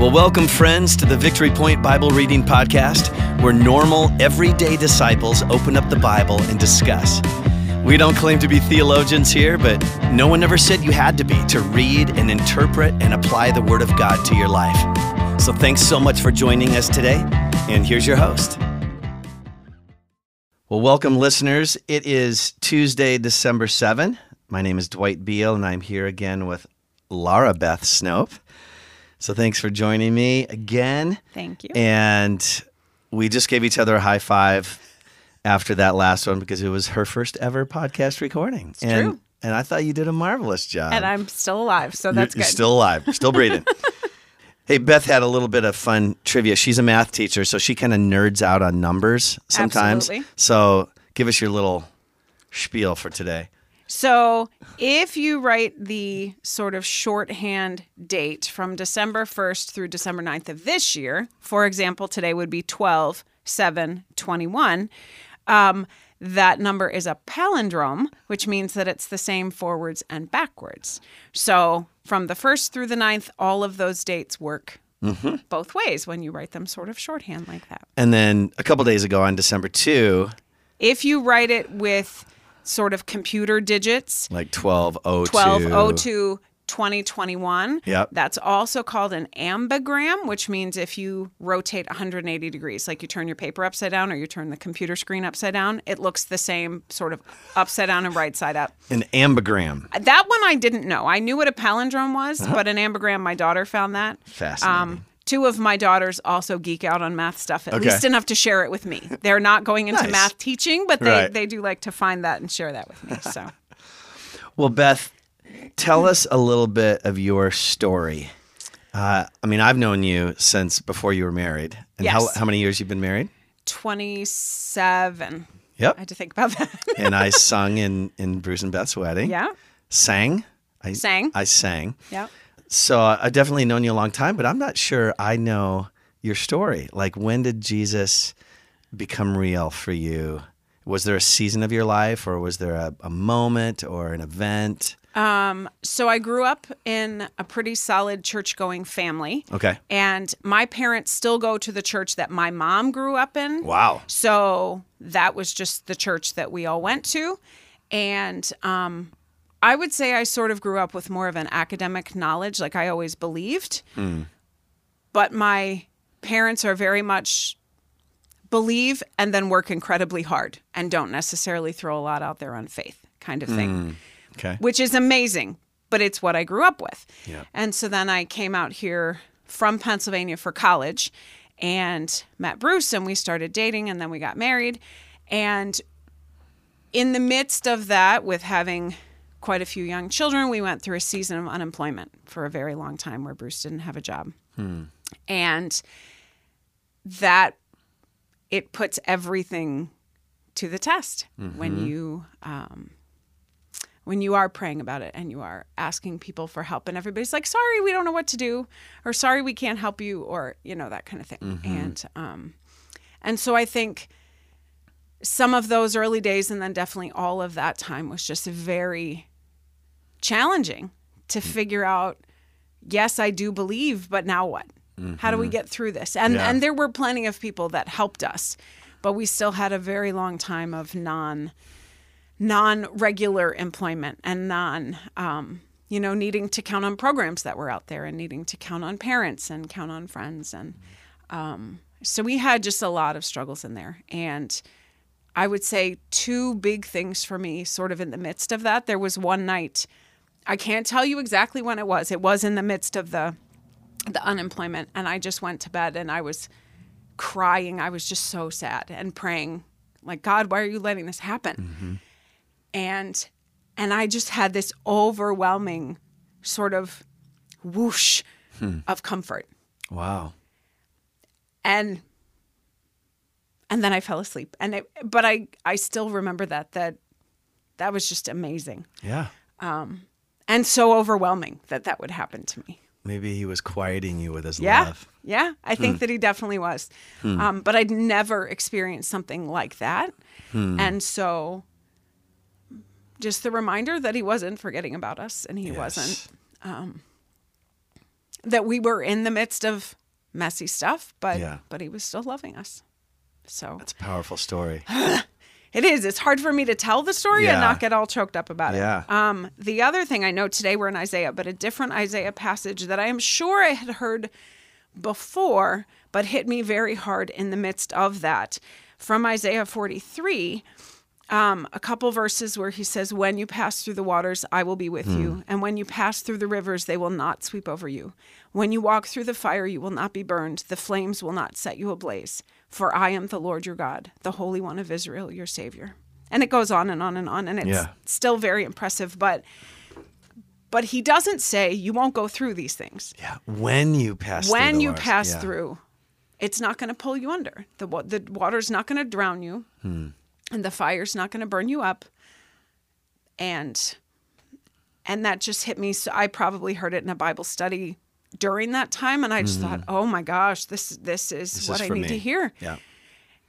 Well, welcome, friends, to the Victory Point Bible Reading Podcast, where normal, everyday disciples open up the Bible and discuss. We don't claim to be theologians here, but no one ever said you had to be to read and interpret and apply the Word of God to your life. So thanks so much for joining us today, and here's your host. Well, welcome, listeners. It is Tuesday, December 7. My name is Dwight Beal, and I'm here again with Laura Beth Snope. So thanks for joining me again. Thank you. And we just gave each other a high five after that last one because it was her first ever podcast recording. It's and, true. And I thought you did a marvelous job. and I'm still alive, so You're- that's you're good. still alive, still breathing. hey, Beth had a little bit of fun trivia. She's a math teacher, so she kind of nerds out on numbers sometimes. Absolutely. So give us your little spiel for today. So if you write the sort of shorthand date from December 1st through December 9th of this year, for example, today would be 12 7 21. Um, that number is a palindrome, which means that it's the same forwards and backwards. So from the 1st through the 9th, all of those dates work Mm-hmm. both ways when you write them sort of shorthand like that. And then a couple days ago on December 2, If you write it with sort of computer digits, like 1202. 1202 2021, Yep. that's also called an ambigram, which means if you rotate 180 degrees, like you turn your paper upside down or you turn the computer screen upside down, it looks the same sort of upside down and right side up. An ambigram. That one I didn't know. I knew what a palindrome was, Uh-huh. but an ambigram, my daughter found that. Fascinating. Two of my daughters also geek out on math stuff, at Okay. least enough to share it with me. They're not going into Nice. math teaching, but they, Right. they do like to find that and share that with me. So, Well, Beth, tell us a little bit of your story. Uh, I mean, I've known you since before you were married. And how, Yes. how many years you've been married? 27. Yep. I had to think about that. and I sung in, in Bruce and Beth's wedding. yeah. Sang. I Sang. I sang. Yeah. So uh, I've definitely known you a long time, but I'm not sure I know your story. Like, when did Jesus become real for you? Was there a season of your life, or was there a, a moment or an event? So I grew up in a pretty solid church going family. Okay. And my parents still go to the church that my mom grew up in. Wow. So that was just the church that we all went to. And um, I would say I sort of grew up with more of an academic knowledge, like I always believed. Mm. But my parents are very much believe and then work incredibly hard and don't necessarily throw a lot out there on faith kind of thing mm. Okay. which is amazing, but it's what I grew up with. Yeah. And so then I came out here from Pennsylvania for college and met Bruce and we started dating and then we got married. And in the midst of that, with having quite a few young children, we went through a season of unemployment for a very long time where Bruce didn't have a job. And that it puts everything to the test when you um, when you are praying about it and you are asking people for help and everybody's like sorry we don't know what to do or sorry we can't help you or you know that kind of thing and um and so i think some of those early days and then definitely all of that time was just very challenging to figure out yes i do believe but now what? How do we get through this? And Yeah. and there were plenty of people that helped us but we still had a very long time of non non-regular employment and non um, you know needing to count on programs that were out there and needing to count on parents and count on friends and um, so we had just a lot of struggles in there. And i would say two big things for me sort of in the midst of that. There was one night i can't tell you exactly when it was it was in the midst of the the unemployment and i just went to bed and i was crying i was just so sad and praying like god why are you letting this happen mm-hmm. and and I just had this overwhelming sort of whoosh hmm. of comfort. Wow. And and then I fell asleep. And it, but I I still remember that that that was just amazing Yeah. Um, and so overwhelming that that would happen to me. Maybe he was quieting you with his Yeah. love. Yeah, I think hmm. that he definitely was. Hmm. Um, but I'd never experienced something like that. Hmm. And so just the reminder that he wasn't forgetting about us and he Yes. wasn't um, that we were in the midst of messy stuff, but Yeah. but he was still loving us. So It's a powerful story. it is. It's hard for me to tell the story and not get all choked up about Yeah. it. Um, the other thing I know today we're in Isaiah, but a different Isaiah passage that I am sure I had heard before, but hit me very hard in the midst of that. From Isaiah 43, um, a couple verses where he says, When you pass through the waters, I will be with you. And when you pass through the rivers, they will not sweep over you. When you walk through the fire, you will not be burned. The flames will not set you ablaze. For I am the Lord your God, the Holy One of Israel, your Savior. And it goes on and on and on. And it's Yeah. still very impressive. But but he doesn't say you won't go through these things. Yeah. When you pass through when you waters. pass Yeah. through, it's not going to pull you under. The the water's not going to drown you, Hmm. and the fire's not going to burn you up. And and that just hit me. So I probably heard it in a Bible study during that time, and I just thought, oh my gosh, this this is. This what is I need me. to hear. Yeah.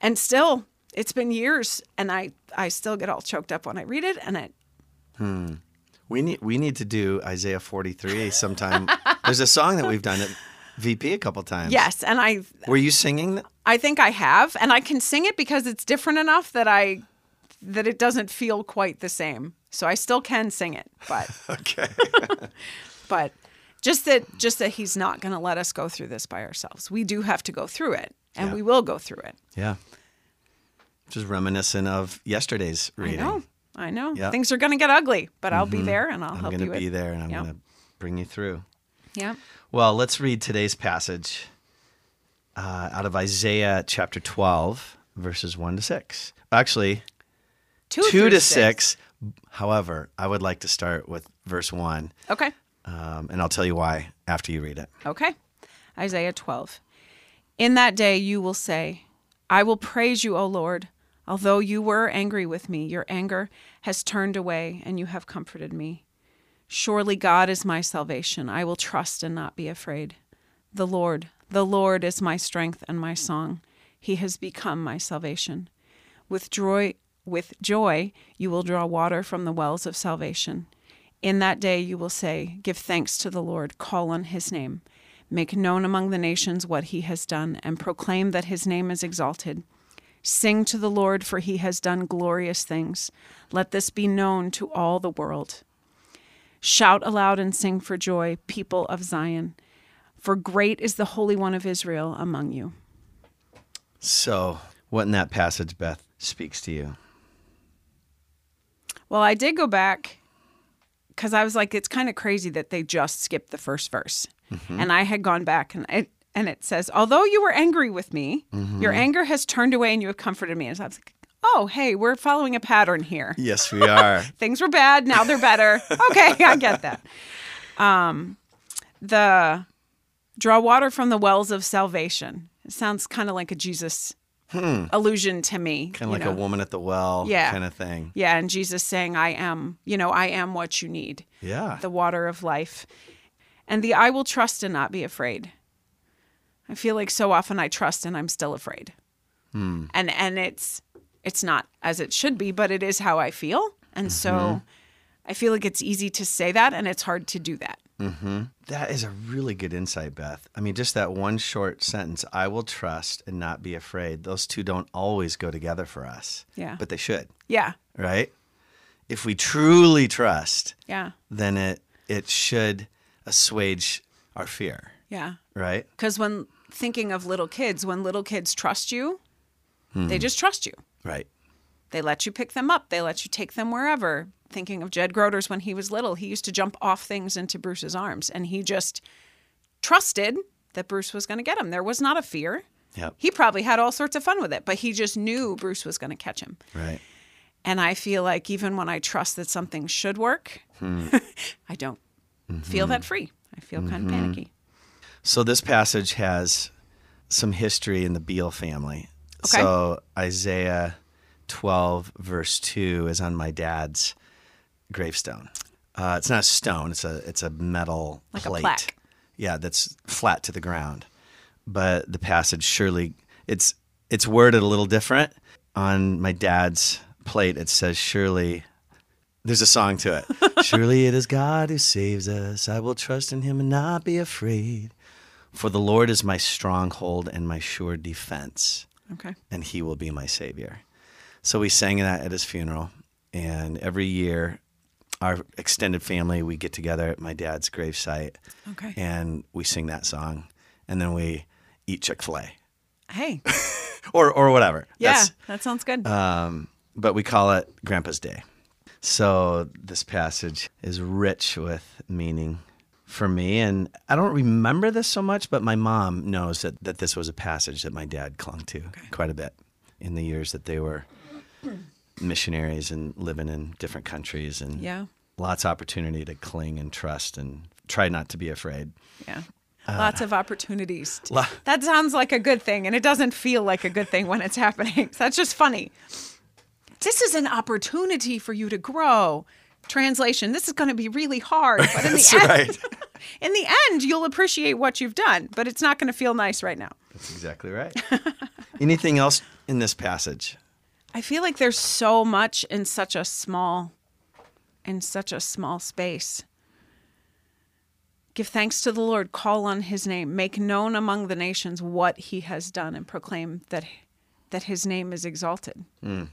And still, it's been years, and I I still get all choked up when I read it, and it hmm. We need we need to do Isaiah 43 sometime. There's a song that we've done at VP a couple times. yes, and I Were you singing? I think I have, and I can sing it because it's different enough that I that it doesn't feel quite the same. So I still can sing it, but Okay. but just that just that he's not going to let us go through this by ourselves. We do have to go through it, and Yeah. we will go through it. yeah. Just reminiscent of yesterday's reading. I know, I know. Yeah. Things are going to get ugly, but I'll be there and I'll I'm help going you. to be with- there and I'm Yep. going to bring you through. Yeah. Well, let's read today's passage uh, out of Isaiah chapter 12, verses 1 to 6. Actually, Two, 2 through to 6. However, I would like to start with verse 1, Okay. Um, and I'll tell you why after you read it. Okay. Isaiah 12. In that day you will say, I will praise you, O Lord. Although you were angry with me, your anger has turned away, and you have comforted me. Surely God is my salvation. I will trust and not be afraid. The Lord, the Lord is my strength and my song. He has become my salvation. With joy, with joy you will draw water from the wells of salvation. In that day you will say, Give thanks to the Lord, call on his name. Make known among the nations what he has done, and proclaim that his name is exalted. Sing to the Lord, for he has done glorious things. Let this be known to all the world. Shout aloud and sing for joy, people of Zion, for great is the Holy One of Israel among you. So, what in that passage, Beth, speaks to you? Well, I did go back because I was like, it's kind of crazy that they just skipped the first verse. And I had gone back and it, and it says, although you were angry with me, your anger has turned away and you have comforted me. And so I was like, oh, hey, we're following a pattern here. Yes, we are. Things were bad, now they're better. okay, I get that. Um, the draw water from the wells of salvation. It sounds kind of like a Jesus Hmm. allusion to me. kind of like know. a woman at the well Yeah. kind of thing. Yeah, and Jesus saying, I am, you know, I am what you need, Yeah. the water of life. And the I will trust and not be afraid. I feel like so often I trust and I'm still afraid. Hmm. And and it's it's not as it should be, but it is how I feel. And so mm-hmm. I feel like it's easy to say that and it's hard to do that. Mm-hmm. That is a really good insight, Beth. I mean, just that one short sentence, I will trust and not be afraid. Those two don't always go together for us. Yeah. But they should, Yeah. right? If we truly trust, Yeah. then it it should assuage our fear, Yeah. right? Because when thinking of little kids, when little kids trust you, they mm-hmm. just trust you. Right. They let you pick them up. They let you take them wherever. Thinking of Jed Groders when he was little, he used to jump off things into Bruce's arms and he just trusted that Bruce was going to get him. There was not a fear. Yep. He probably had all sorts of fun with it, but he just knew Bruce was going to catch him. Right. And I feel like even when I trust that something should work, hmm. I don't feel that mm-hmm. free. I feel kind of mm-hmm. panicky. So this passage has some history in the Beale family. Okay. So Isaiah 12 verse 2 is on my dad's gravestone. Uh, it's not a stone; it's a it's a metal Like a plate. plaque. Yeah, that's flat to the ground. But the passage surely it's it's worded a little different. On my dad's plate, it says surely. There's a song to it. Surely it is God who saves us. I will trust in him and not be afraid. For the Lord is my stronghold and my sure defense, Okay. and he will be my savior. So we sang that at his funeral. And every year, our extended family, we get together at my dad's gravesite Okay. and we sing that song. And then we eat Chick fil A Hey. or, or whatever. Yeah, That's- that sounds good. um, but we call it Grandpa's Day. So this passage is rich with meaning for me. And I don't remember this so much, but my mom knows that, that this was a passage that my dad clung to quite a bit in the years that they were missionaries and living in different countries and yeah. lots of opportunity to cling and trust and try not to be afraid. Yeah. Uh, lots of opportunities. Lo- that sounds like a good thing, and it doesn't feel like a good thing when it's happening. That's just funny. This is an opportunity for you to grow. Translation: This is going to be really hard, but in That's the end, right. in the end, you'll appreciate what you've done. But it's not going to feel nice right now. That's exactly right. Anything else in this passage? I feel like there's so much in such a small, in such a small space. Give thanks to the Lord, call on his name, make known among the nations what he has done, and proclaim that that his name is exalted. Mm.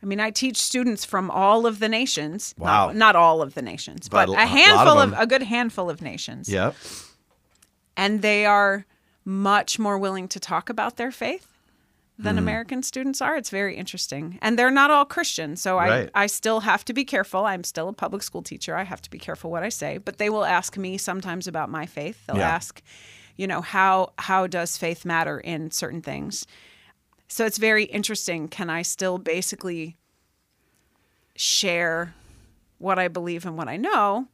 I mean, I teach students from all of the nations. Wow. Not, not all of the nations, But but, a a lot of handful of, a good handful of nations. Yep. And they are much more willing to talk about their faith Than hmm. American students are. It's very interesting. And they're not all Christian. So Right. I, I still have to be careful. I'm still a public school teacher. I have to be careful what I say. But they will ask me sometimes about my faith. They'll Yeah. ask, you know, how how does faith matter in certain things? So it's very interesting. Can I still basically share what I believe and what I know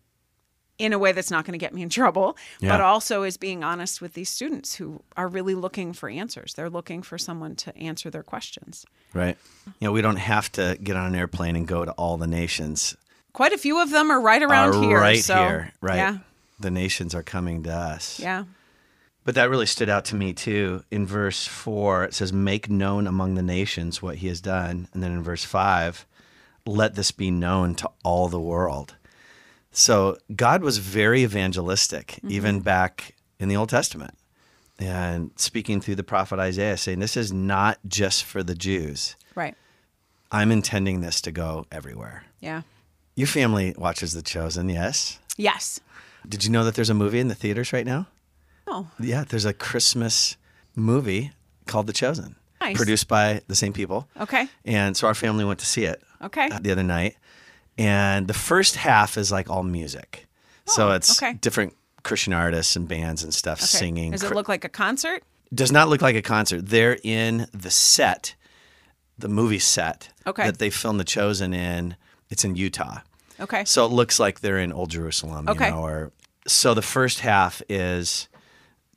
in a way that's not going to get me in trouble, Yeah. but also is being honest with these students who are really looking for answers. They're looking for someone to answer their questions. Right. You know, we don't have to get on an airplane and go to all the nations. Quite a few of them are right around are here. right so, here. Right. Yeah. The nations are coming to us. Yeah. But that really stood out to me too. In verse four, it says, Make known among the nations what he has done. And then in verse five, let this be known to all the world. So God was very evangelistic, even back in the Old Testament. And speaking through the prophet Isaiah, saying, This is not just for the Jews. Right. I'm intending this to go everywhere. Yeah. Your family watches The Chosen, yes? Yes. Did you know that there's a movie in the theaters right now? Oh, Yeah, there's a Christmas movie called The Chosen, Nice. produced by the same people. okay. And so our family went to see it Okay. uh, the other night. And the first half is like all music. so Oh, it's okay. different Christian artists and bands and stuff Okay. singing. Does it look like a concert? does not look like a concert. They're in the set, the movie set Okay. that they filmed The Chosen in. It's in Utah. Okay. So it looks like they're in Old Jerusalem, Okay. you know, or so the first half is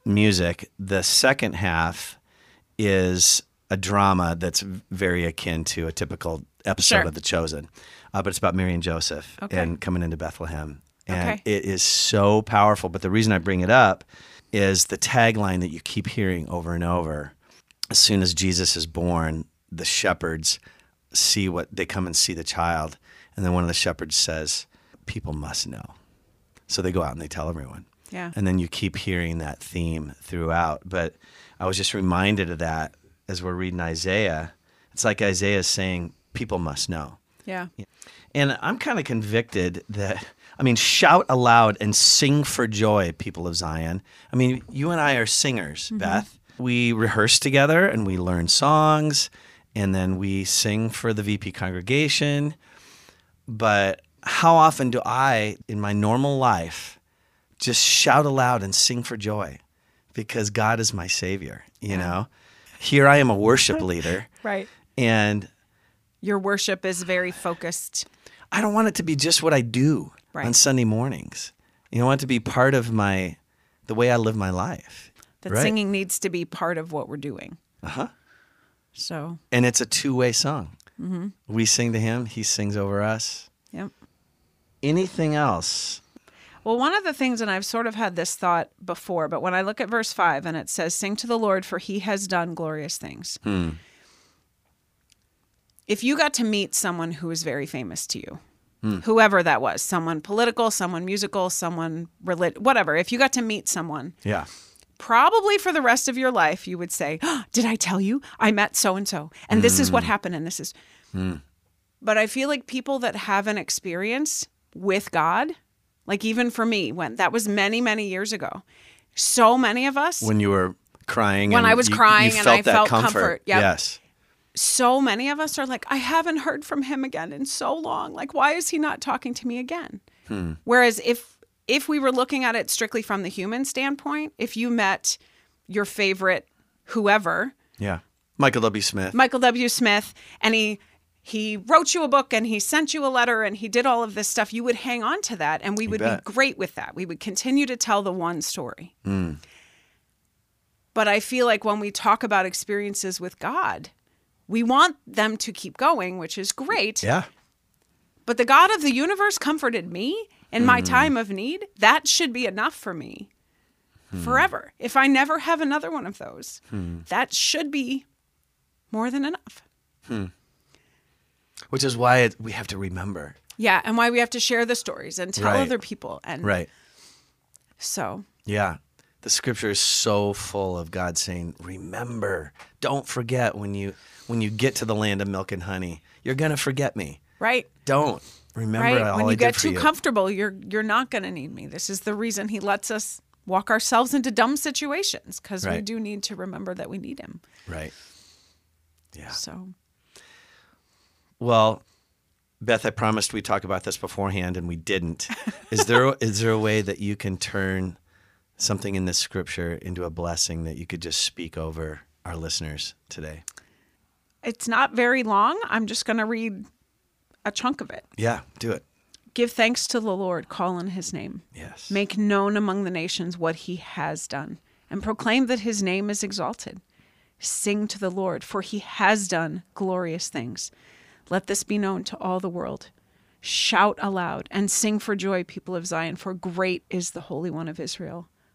music. The second half is a drama that's very akin to a typical episode Sure. of The Chosen, uh, but it's about Mary and Joseph Okay. and coming into Bethlehem, and Okay. it is so powerful. But the reason I bring it up is the tagline that you keep hearing over and over. As soon as Jesus is born, the shepherds see what they come and see the child, and then one of the shepherds says, "People must know." So they go out and they tell everyone. Yeah. And then you keep hearing that theme throughout. But I was just reminded of that as we're reading Isaiah. It's like Isaiah is saying, people must know. Yeah. And I'm kind of convicted that, I mean, shout aloud and sing for joy, people of Zion. I mean, you and I are singers, mm-hmm. Beth. We rehearse together and we learn songs and then we sing for the VP congregation. But how often do I, in my normal life, just shout aloud and sing for joy because God is my Savior, you know? Here I am a worship leader Right. and Your worship is very focused. I don't want it to be just what I do on Sunday mornings. You know, I want it to be part of my the way I live my life. That Right. singing needs to be part of what we're doing. Uh-huh. So, And it's a two-way song. Mm-hmm. We sing to him, he sings over us. yep. Anything else? Well, one of the things, and I've sort of had this thought before, but when I look at verse 5 and it says, Sing to the Lord, for he has done glorious things. If you got to meet someone who is very famous to you, hmm. whoever that was, someone political, someone musical, someone relig- whatever. If you got to meet someone, Yeah. probably for the rest of your life, you would say, "Oh, Did I tell you? I met so and so, and this is what hmm. happened, and this is. Hmm. But I feel like people that have an experience with God, like even for me, when that was many, many years ago, so many of us, When you were crying. When and I was you- crying you and I felt comfort. comfort, yep. Yes. So many of us are like, I haven't heard from him again in so long. Like, why is he not talking to me again? Hmm. Whereas if if we were looking at it strictly from the human standpoint, if you met your favorite whoever, Yeah. Michael W. Smith. Michael W. Smith, and he he wrote you a book and he sent you a letter and he did all of this stuff, you would hang on to that and we would bet. be great with that. We would continue to tell the one story. Hmm. But I feel like when we talk about experiences with God, we want them to keep going, which is great. yeah. But the God of the universe comforted me in my mm. time of need. That should be enough for me hmm. forever. If I never have another one of those, hmm. that should be more than enough. Hmm. Which is why it, we have to remember. Yeah, and why we have to share the stories and tell Right. other people. And Right. so, Yeah. The scripture is so full of God saying, "Remember, don't forget when you when you get to the land of milk and honey. You're going to forget me. right, Don't. Remember right. When you get too you." comfortable, you're you're not going to need me. This is the reason he lets us walk ourselves into dumb situations because we do need to remember that we need him. right. Yeah. So, Well, Beth, I promised we'd talk about this beforehand, and we didn't. is there is there a way that you can turn something in this scripture into a blessing that you could just speak over our listeners today? it's not very long. I'm just going to read a chunk of it. Yeah, do it. Give thanks to the Lord, call on his name. Yes. Make known among the nations what he has done, and proclaim that his name is exalted. Sing to the Lord, for he has done glorious things. Let this be known to all the world. Shout aloud and sing for joy, people of Zion, for great is the Holy One of Israel